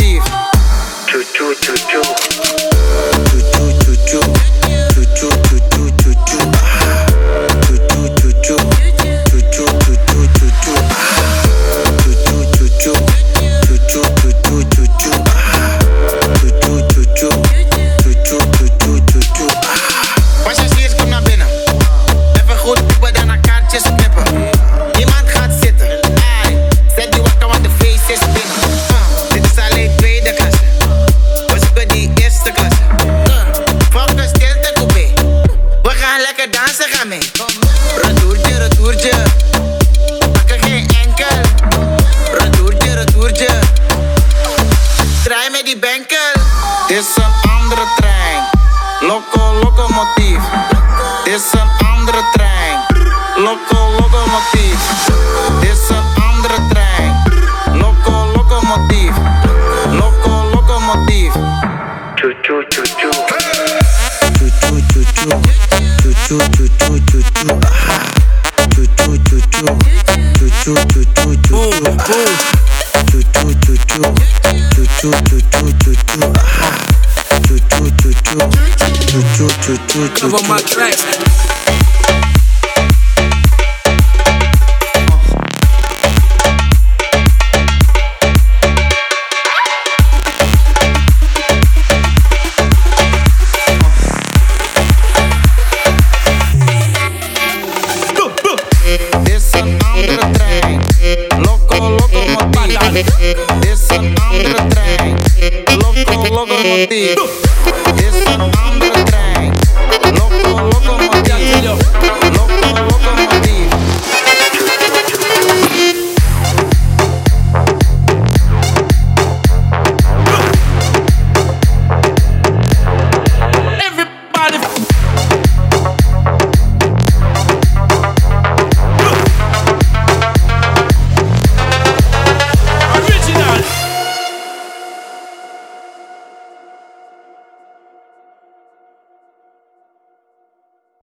active. Dit is een andere trein. Loco, locomotief. Dit is een andere trein. Loco, locomotief. Dit is een andere trein. Loco, locomotief. Loco, locomotief. Choo choo choo choo. Choo choo choo choo. Choo choo choo choo choo choo. Aha. Choo choo choo choo. Choo choo choo choo choo choo. Aha. Choo choo choo choo. Choo choo choo choo choo choo. Aha. Choo Cover my tracks. Dit is een andere. Loco. Loco, locomotief.